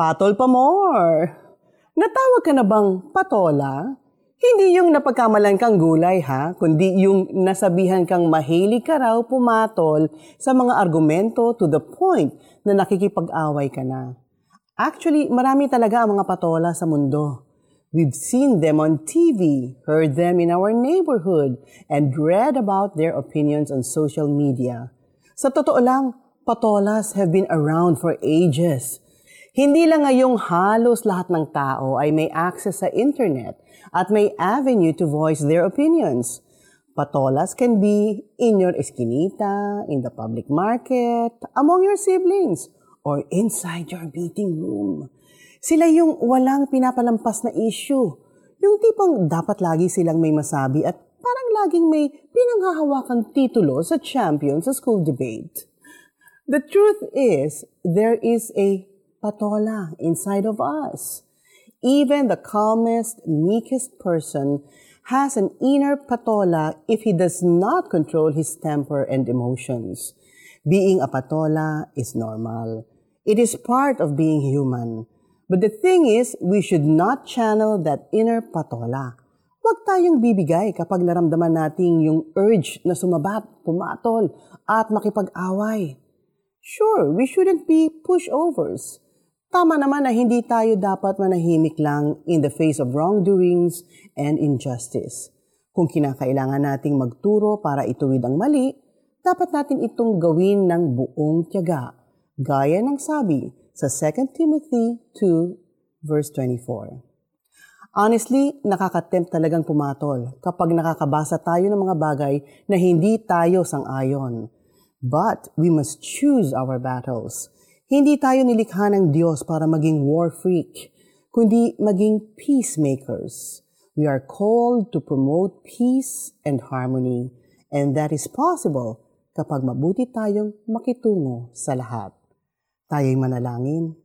Patol pa more! Natawag ka na bang patola? Hindi yung napagkamalan kang gulay ha, kundi yung nasabihan kang mahilig ka raw pumatol sa mga argumento to the point na nakikipag-away ka na. Actually, marami talaga ang mga patola sa mundo. We've seen them on TV, heard them in our neighborhood, and read about their opinions on social media. Sa totoo lang, patolas have been around for ages. Hindi lang ngayong halos lahat ng tao ay may access sa internet at may avenue to voice their opinions. Patolas can be in your eskinita, in the public market, among your siblings, or inside your meeting room. Sila yung walang pinapalampas na issue. Yung tipong dapat lagi silang may masabi at parang laging may pinanghahawakang titulo sa champion sa school debate. The truth is, there is a patola inside of us. Even the calmest, meekest person has an inner patola if he does not control his temper and emotions. Being a patola is normal. It is part of being human. But the thing is, we should not channel that inner patola. Huwag tayong bibigay kapag naramdaman natin yung urge na sumabat, pumatol, at makipag-away. Sure, we shouldn't be pushovers. Tama naman na hindi tayo dapat manahimik lang in the face of wrongdoings and injustice. Kung kinakailangan nating magturo para ituwid ang mali, dapat natin itong gawin ng buong tiyaga, gaya ng sabi sa 2 Timothy 2 verse 24. Honestly, nakakatempt talagang pumatol kapag nakakabasa tayo ng mga bagay na hindi tayo sang-ayon. But we must choose our battles. Hindi tayo nilikha ng Diyos para maging war freak, kundi maging peacemakers. We are called to promote peace and harmony, and that is possible kapag mabuti tayong makitungo sa lahat. Tayo'y manalangin.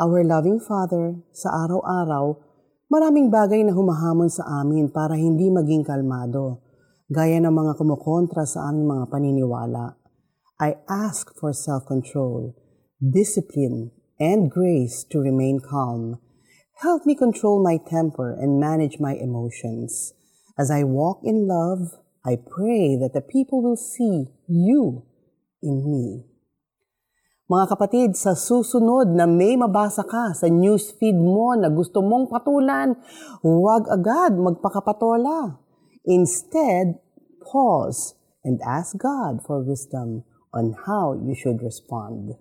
Our loving Father, sa araw-araw, maraming bagay na humahamon sa amin para hindi maging kalmado, gaya ng mga kumukontra sa aming mga paniniwala. I ask for self-control discipline, and grace to remain calm. Help me control my temper and manage my emotions. As I walk in love, I pray that the people will see you in me. Mga kapatid, sa susunod na may mabasa ka sa newsfeed mo na gusto mong patulan, huwag agad magpakapatola. Instead, pause and ask God for wisdom on how you should respond.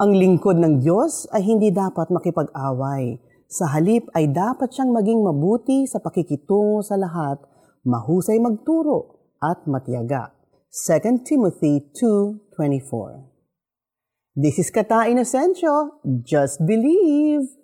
Ang lingkod ng Diyos ay hindi dapat makipag-away. Sa halip ay dapat siyang maging mabuti sa pakikitungo sa lahat, mahusay magturo at matiyaga. 2 Timothy 2.24 This is Kata Inocencio. Just believe!